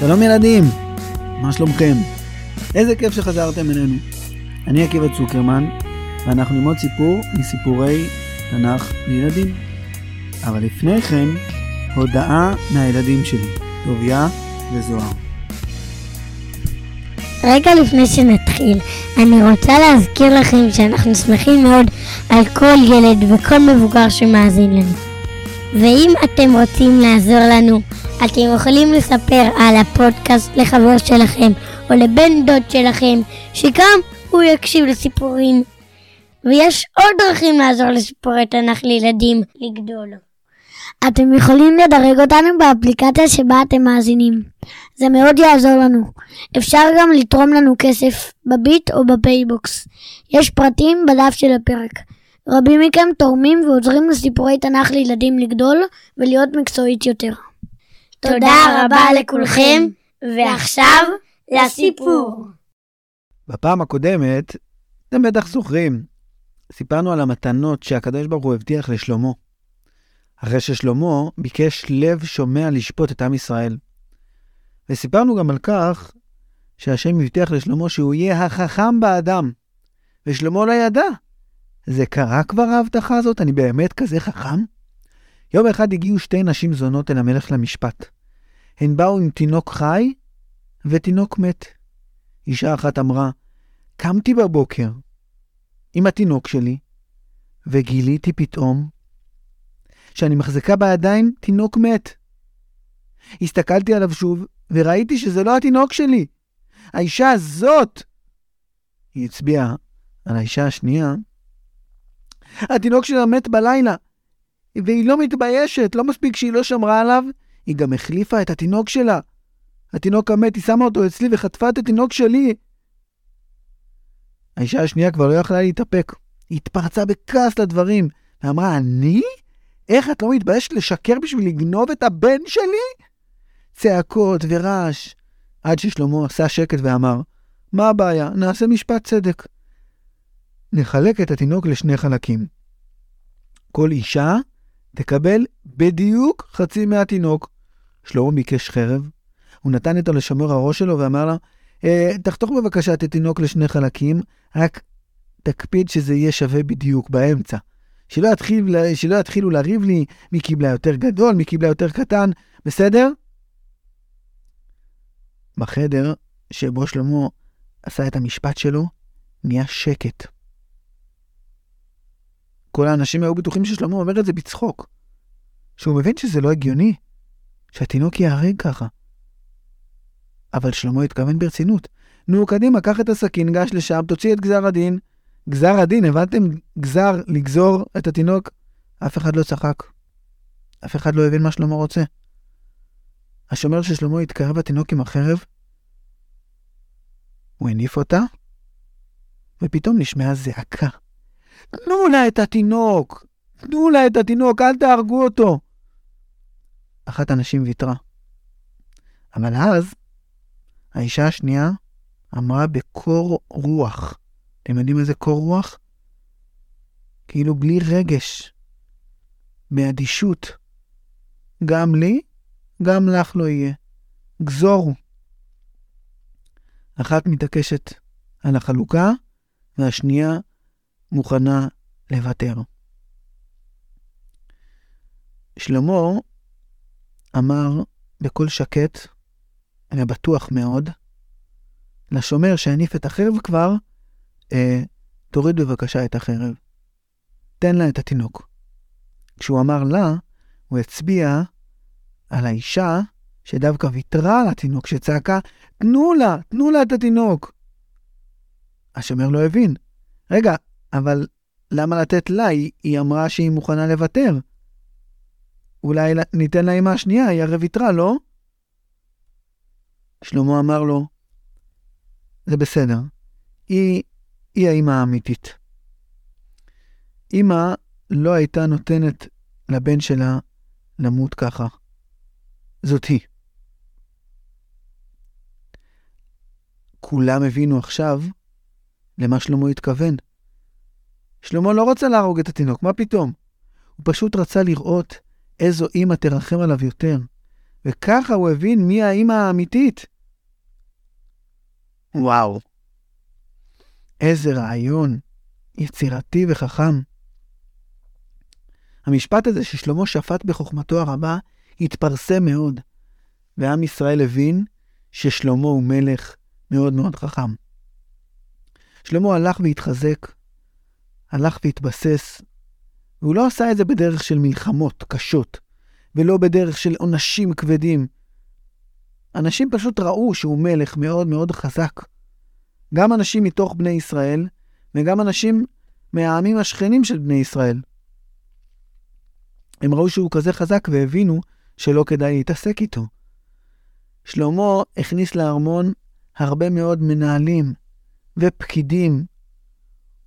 שלום ילדים, מה שלומכם? איזה כיף שחזרתם אלינו. אני עקיבא צוקרמן, ואנחנו נלמוד סיפור מסיפורי תנ"ך לילדים. אבל לפני כן, הודעה מהילדים שלי, טוביה וזוהר. רגע לפני שנתחיל, אני רוצה להזכיר לכם שאנחנו שמחים מאוד על כל ילד וכל מבוגר שמאזין לנו. ואם אתם רוצים לעזור לנו, אתם יכולים לספר על הפודקאסט לחבר שלכם או לבן דוד שלכם, שגם הוא יקשיב לסיפורים. ויש עוד דרכים לעזור לסיפורי תנ"ך לילדים לגדול. אתם יכולים לדרג אותנו באפליקציה שבה אתם מאזינים. זה מאוד יעזור לנו. אפשר גם לתרום לנו כסף בביט או בפייבוקס. יש פרטים בדף של הפרק. רבים מכם תורמים ועוזרים לסיפורי תנ"ך לילדים לגדול ולהיות מקצועית יותר. תודה רבה לכולכם, ועכשיו לסיפור. בפעם הקודמת, אתם בטח זוכרים, סיפרנו על המתנות שהקדוש ברוך הוא הבטיח לשלמה. אחרי ששלמה ביקש לב שומע לשפוט את עם ישראל. וסיפרנו גם על כך שהשם הבטיח לשלמה שהוא יהיה החכם באדם. ושלמה לא ידע. זה קרה כבר ההבטחה הזאת? אני באמת כזה חכם? יום אחד הגיעו שתי נשים זונות אל המלך למשפט. הן באו עם תינוק חי ותינוק מת. אישה אחת אמרה, קמתי בבוקר עם התינוק שלי, וגיליתי פתאום שאני מחזיקה בידיים תינוק מת. הסתכלתי עליו שוב, וראיתי שזה לא התינוק שלי. האישה הזאת, היא הצביעה על האישה השנייה, התינוק שלה מת בלילה, והיא לא מתביישת, לא מספיק שהיא לא שמרה עליו, היא גם החליפה את התינוק שלה. התינוק המת, היא שמה אותו אצלי וחטפה את התינוק שלי. האישה השנייה כבר לא יכלה להתאפק. היא התפרצה בכעס לדברים, ואמרה, אני? איך את לא מתביישת לשקר בשביל לגנוב את הבן שלי? צעקות ורעש, עד ששלמה עשה שקט ואמר, מה הבעיה? נעשה משפט צדק. נחלק את התינוק לשני חלקים. כל אישה תקבל בדיוק חצי מהתינוק. שלמה ביקש חרב, הוא נתן אותו לשמור הראש שלו ואמר לה, אה, תחתוך בבקשה את התינוק לשני חלקים, רק תקפיד שזה יהיה שווה בדיוק באמצע. שלא, יתחיל, שלא יתחילו לריב לי מי קיבלה יותר גדול, מי קיבלה יותר קטן, בסדר? בחדר שבו שלמה עשה את המשפט שלו, נהיה שקט. כל האנשים היו בטוחים ששלמה אומר את זה בצחוק. שהוא מבין שזה לא הגיוני, שהתינוק ייהרג ככה. אבל שלמה התכוון ברצינות. נו, קדימה, קח את הסכין, גש לשם, תוציא את גזר הדין. גזר הדין, הבנתם? גזר, לגזור את התינוק. אף אחד לא צחק. אף אחד לא הבין מה שלמה רוצה. השומר של שלמה התקרב לתינוק עם החרב, הוא הניף אותה, ופתאום נשמעה זעקה. תנו לה את התינוק! תנו לה את התינוק, אל תהרגו אותו! אחת הנשים ויתרה. אבל אז, האישה השנייה אמרה בקור רוח. אתם יודעים איזה קור רוח? כאילו בלי רגש, באדישות. גם לי, גם לך לא יהיה. גזורו. אחת מתעקשת על החלוקה, והשנייה מוכנה לוותר. שלמה אמר בקול שקט ובטוח מאוד לשומר שהניף את החרב כבר, אה, תוריד בבקשה את החרב. תן לה את התינוק. כשהוא אמר לה, הוא הצביע על האישה שדווקא ויתרה על התינוק, שצעקה, תנו לה, תנו לה את התינוק. השומר לא הבין. רגע, אבל למה לתת לה? היא, היא אמרה שהיא מוכנה לוותר. אולי ניתן לאמא השנייה, היא הרי ויתרה, לא? שלמה אמר לו, זה בסדר, היא, היא האמא האמיתית. אמא לא הייתה נותנת לבן שלה למות ככה. זאת היא. כולם הבינו עכשיו למה שלמה התכוון. שלמה לא רצה להרוג את התינוק, מה פתאום? הוא פשוט רצה לראות איזו אימא תרחם עליו יותר, וככה הוא הבין מי האימא האמיתית. וואו, איזה רעיון יצירתי וחכם. המשפט הזה ששלמה שפט בחוכמתו הרבה התפרסם מאוד, ועם ישראל הבין ששלמה הוא מלך מאוד מאוד חכם. שלמה הלך והתחזק, הלך והתבסס, והוא לא עשה את זה בדרך של מלחמות קשות, ולא בדרך של עונשים כבדים. אנשים פשוט ראו שהוא מלך מאוד מאוד חזק. גם אנשים מתוך בני ישראל, וגם אנשים מהעמים השכנים של בני ישראל. הם ראו שהוא כזה חזק והבינו שלא כדאי להתעסק איתו. שלמה הכניס לארמון הרבה מאוד מנהלים ופקידים.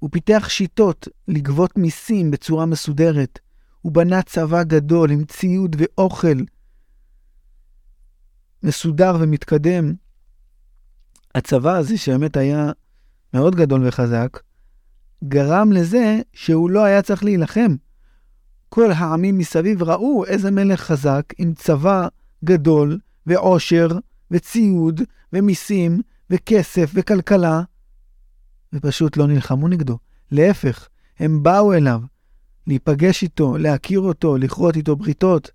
הוא פיתח שיטות לגבות מיסים בצורה מסודרת. הוא בנה צבא גדול עם ציוד ואוכל מסודר ומתקדם. הצבא הזה, שבאמת היה מאוד גדול וחזק, גרם לזה שהוא לא היה צריך להילחם. כל העמים מסביב ראו איזה מלך חזק עם צבא גדול ועושר וציוד ומיסים וכסף וכלכלה, ופשוט לא נלחמו נגדו. להפך, הם באו אליו להיפגש איתו, להכיר אותו, לכרות איתו בריתות.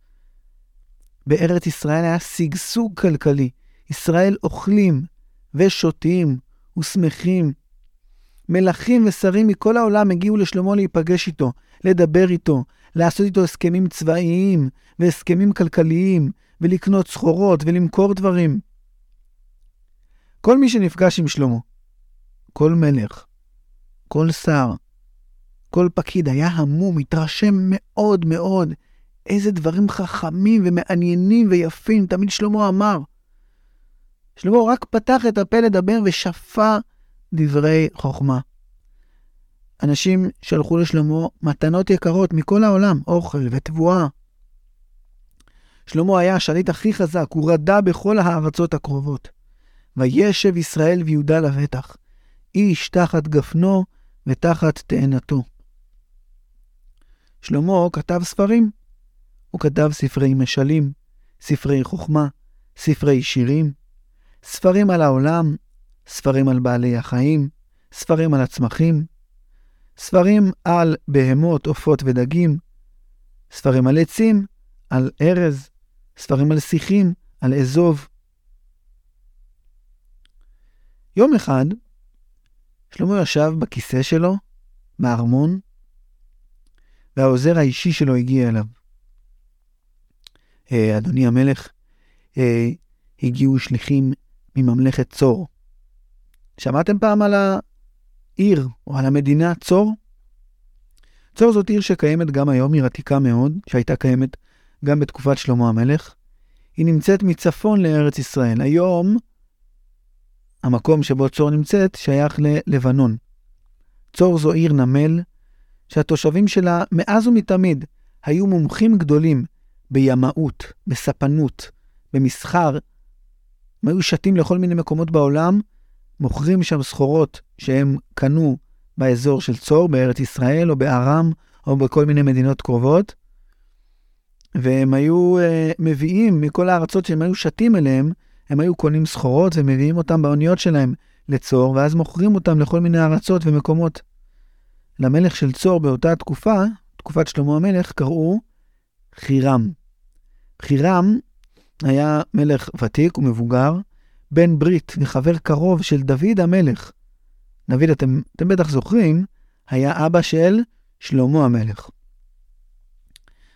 בארץ ישראל היה שגשוג כלכלי. ישראל אוכלים ושותים ושמחים. מלכים ושרים מכל העולם הגיעו לשלמה להיפגש איתו, לדבר איתו, לעשות איתו הסכמים צבאיים והסכמים כלכליים, ולקנות סחורות ולמכור דברים. כל מי שנפגש עם שלמה, כל מלך, כל שר, כל פקיד היה המום, התרשם מאוד מאוד איזה דברים חכמים ומעניינים ויפים תמיד שלמה אמר. שלמה רק פתח את הפה לדבר ושפע דברי חוכמה. אנשים שלחו לשלמה מתנות יקרות מכל העולם, אוכל ותבואה. שלמה היה השליט הכי חזק, הוא רדה בכל הארצות הקרובות. וישב ישראל ויהודה לבטח, איש תחת גפנו ותחת תאנתו. שלמה כתב ספרים. הוא כתב ספרי משלים, ספרי חוכמה, ספרי שירים, ספרים על העולם, ספרים על בעלי החיים, ספרים על הצמחים, ספרים על בהמות, עופות ודגים, ספרים על עצים, על ארז, ספרים על שיחים, על אזוב. יום אחד, שלמה ישב בכיסא שלו, בארמון, והעוזר האישי שלו הגיע אליו. אה, אדוני המלך, אה, הגיעו שליחים מממלכת צור. שמעתם פעם על העיר או על המדינה צור? צור זאת עיר שקיימת גם היום, עיר עתיקה מאוד, שהייתה קיימת גם בתקופת שלמה המלך. היא נמצאת מצפון לארץ ישראל. היום, המקום שבו צור נמצאת שייך ללבנון. צור זו עיר נמל, שהתושבים שלה מאז ומתמיד היו מומחים גדולים בימאות, בספנות, במסחר. הם היו שתים לכל מיני מקומות בעולם, מוכרים שם סחורות שהם קנו באזור של צור, בארץ ישראל, או בארם, או בכל מיני מדינות קרובות. והם היו uh, מביאים מכל הארצות שהם היו שתים אליהם, הם היו קונים סחורות ומביאים אותם באוניות שלהם לצור, ואז מוכרים אותם לכל מיני ארצות ומקומות. למלך של צור באותה תקופה, תקופת שלמה המלך, קראו חירם. חירם היה מלך ותיק ומבוגר, בן ברית וחבר קרוב של דוד המלך. דוד, אתם, אתם בטח זוכרים, היה אבא של שלמה המלך.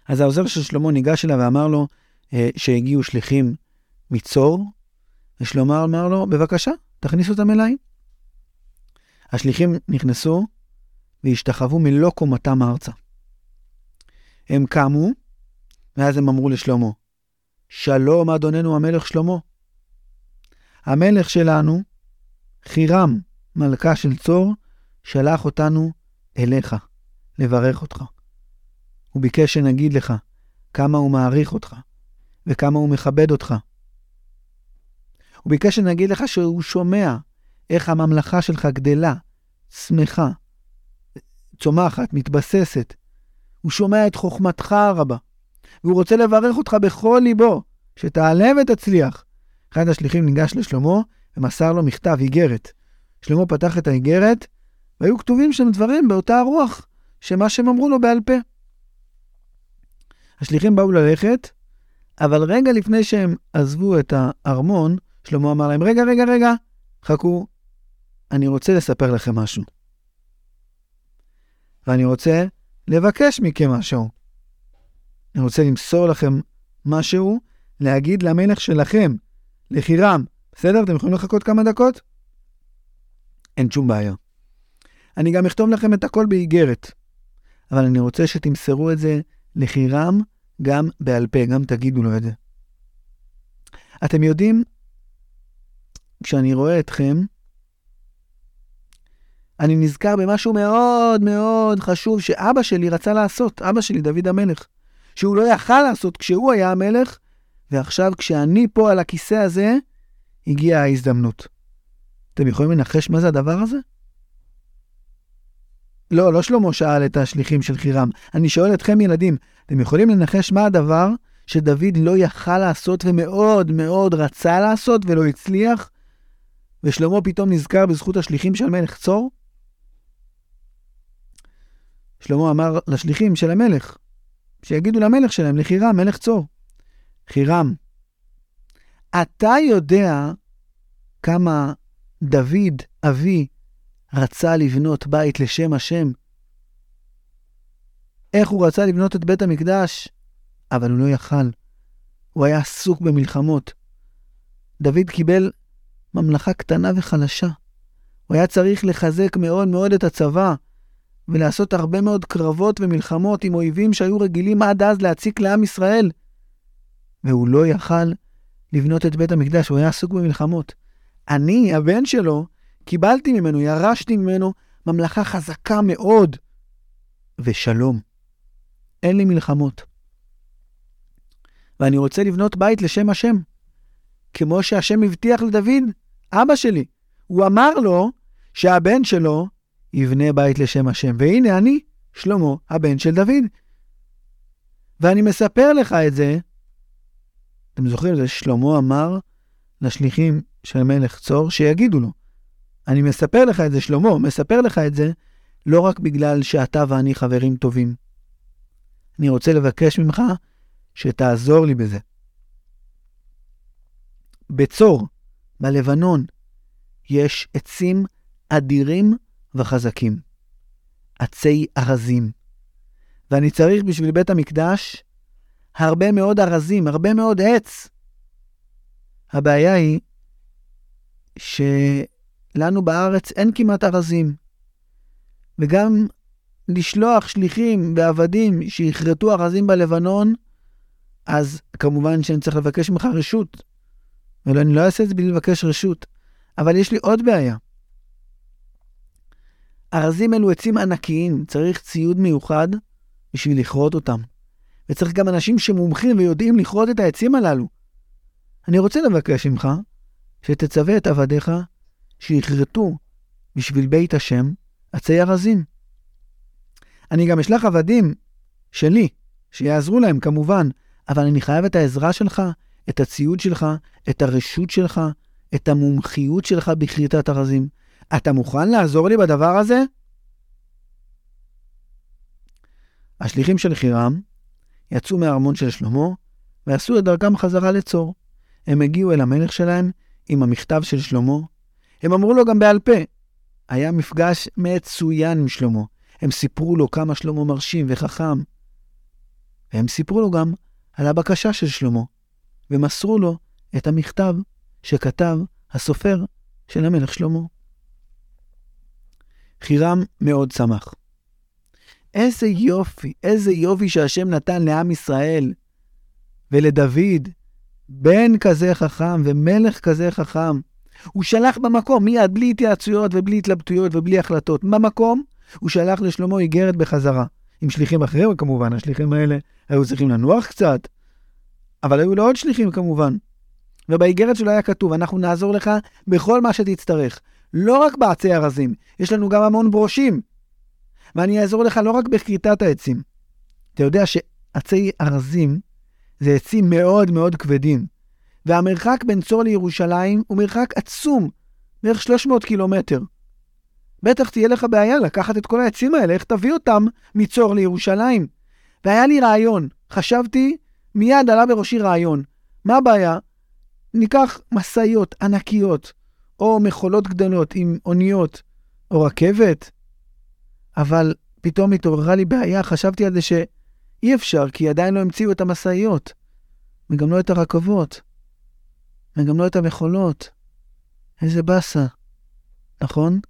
אז העוזר של שלמה ניגש אליו ואמר לו אה, שהגיעו שליחים מצור, ושלמה אמר לו, בבקשה, תכניס אותם אליי. השליחים נכנסו והשתחוו מלוא קומתם ארצה. הם קמו, ואז הם אמרו לשלמה, שלום אדוננו המלך שלמה. המלך שלנו, חירם, מלכה של צור, שלח אותנו אליך, לברך אותך. הוא ביקש שנגיד לך כמה הוא מעריך אותך, וכמה הוא מכבד אותך. הוא ביקש שנגיד לך שהוא שומע איך הממלכה שלך גדלה, שמחה, צומחת, מתבססת. הוא שומע את חוכמתך הרבה, והוא רוצה לברך אותך בכל ליבו, שתעלה ותצליח. אחד השליחים ניגש לשלמה ומסר לו מכתב, איגרת. שלמה פתח את האיגרת, והיו כתובים שם דברים באותה הרוח, שמה שהם אמרו לו בעל פה. השליחים באו ללכת, אבל רגע לפני שהם עזבו את הארמון, שלמה אמר להם, רגע, רגע, רגע, חכו, אני רוצה לספר לכם משהו. ואני רוצה לבקש מכם משהו. אני רוצה למסור לכם משהו, להגיד למלך שלכם, לחירם. בסדר? אתם יכולים לחכות כמה דקות? אין שום בעיה. אני גם אכתוב לכם את הכל באיגרת, אבל אני רוצה שתמסרו את זה לחירם גם בעל פה, גם תגידו לו את זה. אתם יודעים, כשאני רואה אתכם, אני נזכר במשהו מאוד מאוד חשוב שאבא שלי רצה לעשות, אבא שלי, דוד המלך, שהוא לא יכל לעשות כשהוא היה המלך, ועכשיו כשאני פה על הכיסא הזה, הגיעה ההזדמנות. אתם יכולים לנחש מה זה הדבר הזה? לא, לא שלמה שאל את השליחים של חירם. אני שואל אתכם ילדים, אתם יכולים לנחש מה הדבר שדוד לא יכל לעשות ומאוד מאוד רצה לעשות ולא הצליח? ושלמה פתאום נזכר בזכות השליחים של מלך צור? שלמה אמר לשליחים של המלך, שיגידו למלך שלהם, לחירם, מלך צור. חירם, אתה יודע כמה דוד, אבי, רצה לבנות בית לשם השם? איך הוא רצה לבנות את בית המקדש, אבל הוא לא יכל. הוא היה עסוק במלחמות. דוד קיבל ממלכה קטנה וחלשה. הוא היה צריך לחזק מאוד מאוד את הצבא, ולעשות הרבה מאוד קרבות ומלחמות עם אויבים שהיו רגילים עד אז להציק לעם ישראל. והוא לא יכל לבנות את בית המקדש, הוא היה עסוק במלחמות. אני, הבן שלו, קיבלתי ממנו, ירשתי ממנו ממלכה חזקה מאוד, ושלום. אין לי מלחמות. ואני רוצה לבנות בית לשם השם, כמו שהשם הבטיח לדוד, אבא שלי. הוא אמר לו שהבן שלו יבנה בית לשם השם. והנה אני, שלמה, הבן של דוד. ואני מספר לך את זה, אתם זוכרים, זה שלמה אמר לשליחים של מלך צור שיגידו לו. אני מספר לך את זה, שלמה, מספר לך את זה, לא רק בגלל שאתה ואני חברים טובים. אני רוצה לבקש ממך שתעזור לי בזה. בצור, בלבנון, יש עצים אדירים וחזקים, עצי ארזים. ואני צריך בשביל בית המקדש הרבה מאוד ארזים, הרבה מאוד עץ. הבעיה היא שלנו בארץ אין כמעט ארזים. וגם לשלוח שליחים ועבדים שיכרתו ארזים בלבנון, אז כמובן שאני צריך לבקש ממך רשות. ואני לא אעשה את זה בלי לבקש רשות. אבל יש לי עוד בעיה. ארזים אלו עצים ענקיים, צריך ציוד מיוחד בשביל לכרות אותם. וצריך גם אנשים שמומחים ויודעים לכרות את העצים הללו. אני רוצה לבקש ממך שתצווה את עבדיך שיכרתו בשביל בית השם עצי ארזים. אני גם אשלח עבדים שלי, שיעזרו להם כמובן, אבל אני חייב את העזרה שלך, את הציוד שלך, את הרשות שלך, את המומחיות שלך בכריתת ארזים. אתה מוכן לעזור לי בדבר הזה? השליחים של חירם יצאו מהארמון של שלמה ועשו את דרכם חזרה לצור. הם הגיעו אל המלך שלהם עם המכתב של שלמה. הם אמרו לו גם בעל פה. היה מפגש מצוין עם שלמה. הם סיפרו לו כמה שלמה מרשים וחכם. והם סיפרו לו גם על הבקשה של שלמה, ומסרו לו את המכתב שכתב הסופר של המלך שלמה. חירם מאוד שמח. איזה יופי, איזה יופי שהשם נתן לעם ישראל ולדוד, בן כזה חכם ומלך כזה חכם. הוא שלח במקום, מיד, בלי התייעצויות ובלי התלבטויות ובלי החלטות. במקום, הוא שלח לשלמה איגרת בחזרה. עם שליחים אחרים כמובן, השליחים האלה היו צריכים לנוח קצת, אבל היו לו עוד שליחים כמובן. ובאיגרת שלו היה כתוב, אנחנו נעזור לך בכל מה שתצטרך. לא רק בעצי ארזים, יש לנו גם המון ברושים. ואני אעזור לך לא רק בכריתת העצים. אתה יודע שעצי ארזים זה עצים מאוד מאוד כבדים. והמרחק בין צור לירושלים הוא מרחק עצום, בערך 300 קילומטר. בטח תהיה לך בעיה לקחת את כל העצים האלה, איך תביא אותם מצור לירושלים? והיה לי רעיון, חשבתי, מיד עלה בראשי רעיון. מה הבעיה? ניקח משאיות ענקיות, או מכולות גדולות עם אוניות, או רכבת, אבל פתאום התעוררה לי בעיה, חשבתי על זה שאי אפשר, כי עדיין לא המציאו את המשאיות, וגם לא את הרכבות, וגם לא את המכולות. איזה באסה, נכון?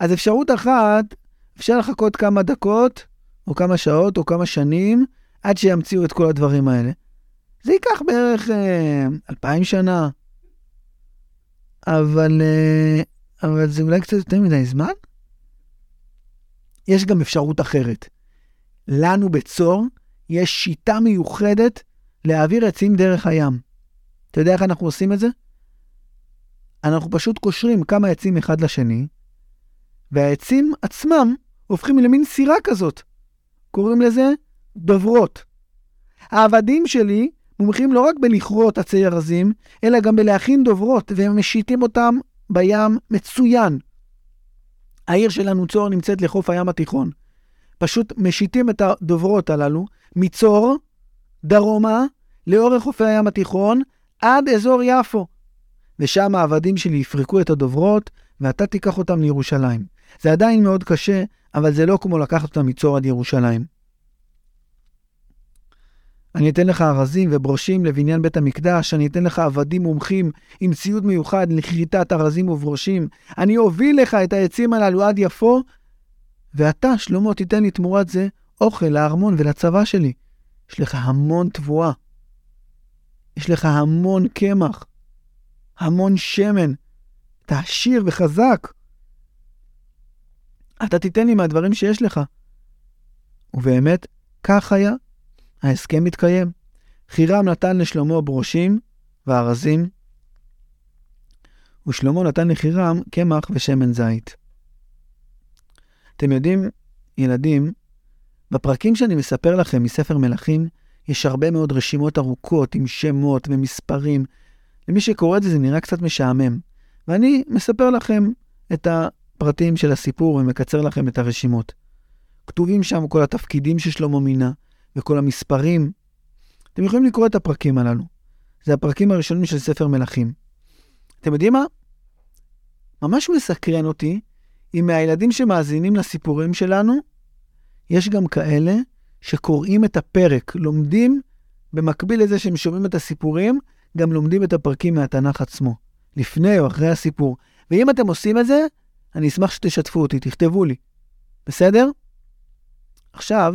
אז אפשרות אחת, אפשר לחכות כמה דקות, או כמה שעות, או כמה שנים, עד שימציאו את כל הדברים האלה. זה ייקח בערך אה, אלפיים שנה, אבל, אה, אבל זה אולי קצת יותר מדי זמן. יש גם אפשרות אחרת. לנו בצור יש שיטה מיוחדת להעביר עצים דרך הים. אתה יודע איך אנחנו עושים את זה? אנחנו פשוט קושרים כמה עצים אחד לשני, והעצים עצמם הופכים למין סירה כזאת. קוראים לזה דוברות. העבדים שלי מומחים לא רק בלכרות עצי ארזים, אלא גם בלהכין דוברות, והם משיתים אותם בים מצוין. העיר שלנו צור נמצאת לחוף הים התיכון. פשוט משיתים את הדוברות הללו מצור, דרומה, לאורך חופי הים התיכון, עד אזור יפו. ושם העבדים שלי יפרקו את הדוברות, ואתה תיקח אותם לירושלים. זה עדיין מאוד קשה, אבל זה לא כמו לקחת אותם מצור עד ירושלים. אני אתן לך ארזים וברושים לבניין בית המקדש, אני אתן לך עבדים מומחים עם ציוד מיוחד לכריתת ארזים וברושים. אני אוביל לך את העצים הללו עד יפו, ואתה, שלמה, תיתן לי תמורת זה אוכל לארמון ולצבא שלי. יש לך המון תבואה. יש לך המון קמח, המון שמן. אתה עשיר וחזק. אתה תיתן לי מהדברים שיש לך. ובאמת, כך היה. ההסכם מתקיים. חירם נתן לשלמה ברושים וארזים, ושלמה נתן לחירם קמח ושמן זית. אתם יודעים, ילדים, בפרקים שאני מספר לכם מספר מלכים, יש הרבה מאוד רשימות ארוכות עם שמות ומספרים. למי שקורא את זה זה נראה קצת משעמם. ואני מספר לכם את הפרטים של הסיפור ומקצר לכם את הרשימות. כתובים שם כל התפקידים ששלמה מינה, וכל המספרים. אתם יכולים לקרוא את הפרקים הללו. זה הפרקים הראשונים של ספר מלכים. אתם יודעים מה? ממש מסקרן אותי אם מהילדים שמאזינים לסיפורים שלנו, יש גם כאלה שקוראים את הפרק, לומדים, במקביל לזה שהם שומעים את הסיפורים, גם לומדים את הפרקים מהתנ"ך עצמו, לפני או אחרי הסיפור. ואם אתם עושים את זה, אני אשמח שתשתפו אותי, תכתבו לי. בסדר? עכשיו,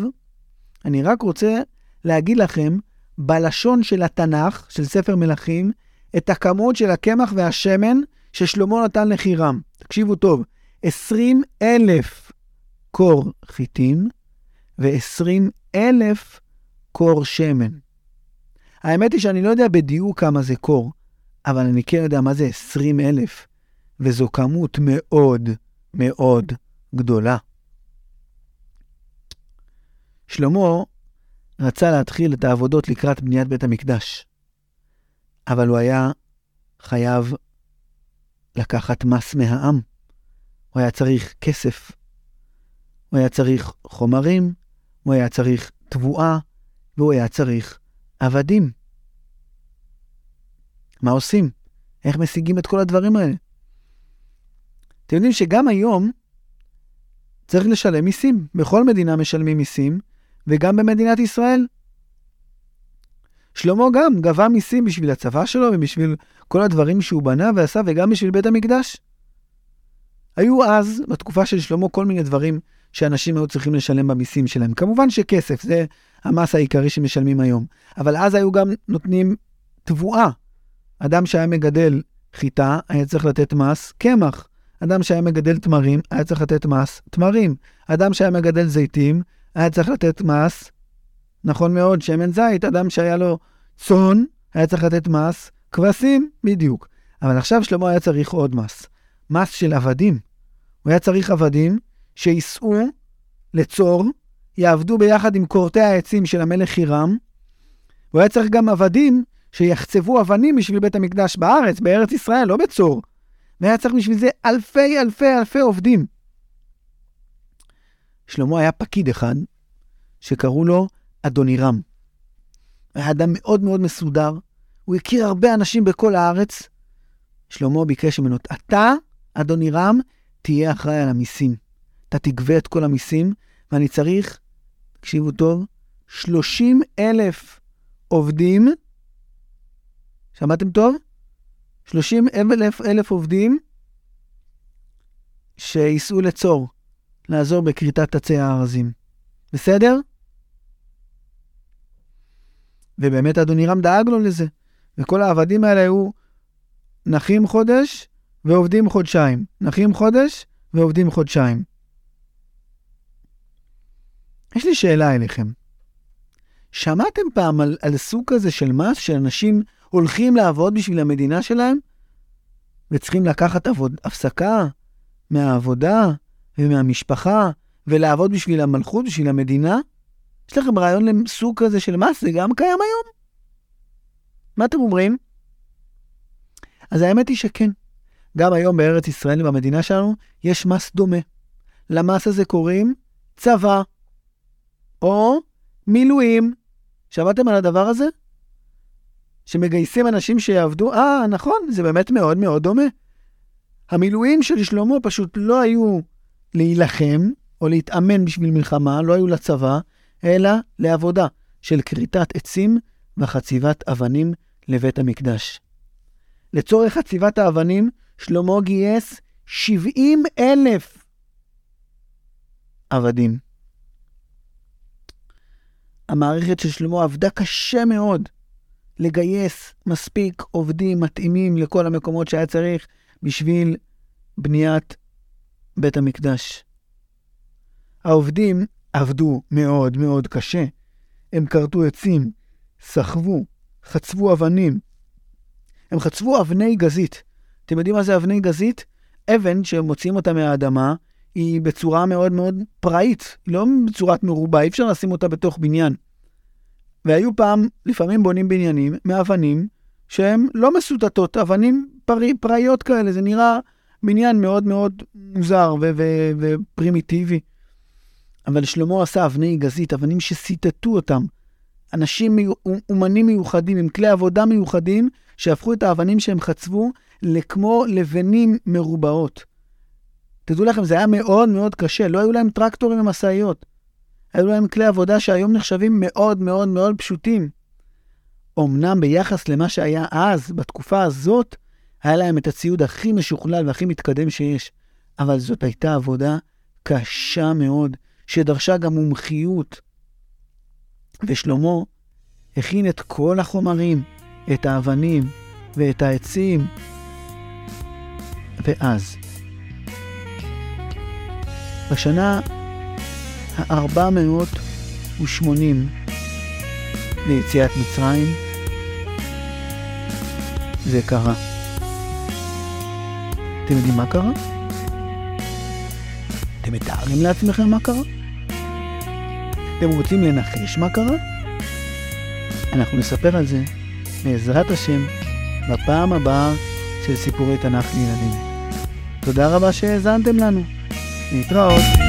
אני רק רוצה להגיד לכם, בלשון של התנ"ך, של ספר מלכים, את הכמות של הקמח והשמן ששלמה נתן לחירם. תקשיבו טוב, 20 אלף קור חיטים ו-20 אלף קור שמן. האמת היא שאני לא יודע בדיוק כמה זה קור, אבל אני כן יודע מה זה 20 אלף, וזו כמות מאוד מאוד גדולה. שלמה רצה להתחיל את העבודות לקראת בניית בית המקדש, אבל הוא היה חייב לקחת מס מהעם. הוא היה צריך כסף, הוא היה צריך חומרים, הוא היה צריך תבואה, והוא היה צריך עבדים. מה עושים? איך משיגים את כל הדברים האלה? אתם יודעים שגם היום צריך לשלם מיסים. בכל מדינה משלמים מיסים, וגם במדינת ישראל. שלמה גם גבה מיסים בשביל הצבא שלו ובשביל כל הדברים שהוא בנה ועשה, וגם בשביל בית המקדש. היו אז, בתקופה של שלמה, כל מיני דברים שאנשים היו צריכים לשלם במיסים שלהם. כמובן שכסף, זה המס העיקרי שמשלמים היום. אבל אז היו גם נותנים תבואה. אדם שהיה מגדל חיטה, היה צריך לתת מס קמח. אדם שהיה מגדל תמרים, היה צריך לתת מס תמרים. אדם שהיה מגדל זיתים, היה צריך לתת מס, נכון מאוד, שמן זית, אדם שהיה לו צאן, היה צריך לתת מס, כבשים, בדיוק. אבל עכשיו שלמה היה צריך עוד מס, מס של עבדים. הוא היה צריך עבדים שייסעו לצור, יעבדו ביחד עם כורתי העצים של המלך חירם, הוא היה צריך גם עבדים שיחצבו אבנים בשביל בית המקדש בארץ, בארץ ישראל, לא בצור. והיה צריך בשביל זה אלפי אלפי אלפי עובדים. שלמה היה פקיד אחד, שקראו לו אדונירם. היה אדם מאוד מאוד מסודר, הוא הכיר הרבה אנשים בכל הארץ. שלמה ביקש ממנו, אתה, אדונירם, תהיה אחראי על המיסים. אתה תגבה את כל המיסים, ואני צריך, תקשיבו טוב, 30 אלף עובדים, שמעתם טוב? 30 אלף, אלף עובדים שייסעו לצור, לעזור בכריתת עצי הארזים. בסדר? ובאמת אדונירם דאג לו לזה. וכל העבדים האלה היו נחים חודש ועובדים חודשיים. נחים חודש ועובדים חודשיים. יש לי שאלה אליכם. שמעתם פעם על, על סוג כזה של מס שאנשים הולכים לעבוד בשביל המדינה שלהם וצריכים לקחת עבוד, הפסקה מהעבודה ומהמשפחה ולעבוד בשביל המלכות, בשביל המדינה? יש לכם רעיון לסוג כזה של מס? זה גם קיים היום? מה אתם אומרים? אז האמת היא שכן. גם היום בארץ ישראל, במדינה שלנו, יש מס דומה. למס הזה קוראים צבא, או מילואים. שמעתם על הדבר הזה? שמגייסים אנשים שיעבדו? אה, נכון, זה באמת מאוד מאוד דומה. המילואים של שלמה פשוט לא היו להילחם או להתאמן בשביל מלחמה, לא היו לצבא, אלא לעבודה של כריתת עצים וחציבת אבנים לבית המקדש. לצורך חציבת האבנים, שלמה גייס 70 אלף עבדים. המערכת של שלמה עבדה קשה מאוד לגייס מספיק עובדים מתאימים לכל המקומות שהיה צריך בשביל בניית בית המקדש. העובדים עבדו מאוד מאוד קשה. הם כרתו עצים, סחבו, חצבו אבנים. הם חצבו אבני גזית. אתם יודעים מה זה אבני גזית? אבן שמוציאים אותה מהאדמה, היא בצורה מאוד מאוד פראית, לא בצורת מרובע, אי אפשר לשים אותה בתוך בניין. והיו פעם, לפעמים בונים בניינים מאבנים שהן לא מסוטטות, אבנים פראיות כאלה, זה נראה בניין מאוד מאוד מוזר ופרימיטיבי. אבל שלמה עשה אבני גזית, אבנים שסיטטו אותם. אנשים, אומנים מיוחדים, עם כלי עבודה מיוחדים, שהפכו את האבנים שהם חצבו לכמו לבנים מרובעות. תדעו לכם, זה היה מאוד מאוד קשה, לא היו להם טרקטורים ומשאיות. היו להם כלי עבודה שהיום נחשבים מאוד מאוד מאוד פשוטים. אמנם ביחס למה שהיה אז, בתקופה הזאת, היה להם את הציוד הכי משוכלל והכי מתקדם שיש, אבל זאת הייתה עבודה קשה מאוד, שדרשה גם מומחיות. ושלמה הכין את כל החומרים, את האבנים ואת העצים. ואז, בשנה ה-480 ליציאת מצרים, זה קרה. אתם יודעים מה קרה? אתם מתארים לעצמכם מה קרה? אתם רוצים לנחש מה קרה? אנחנו נספר על זה, בעזרת השם, בפעם הבאה של סיפורי תנ"ך לילדים. תודה רבה שהאזנתם לנו. להתראות.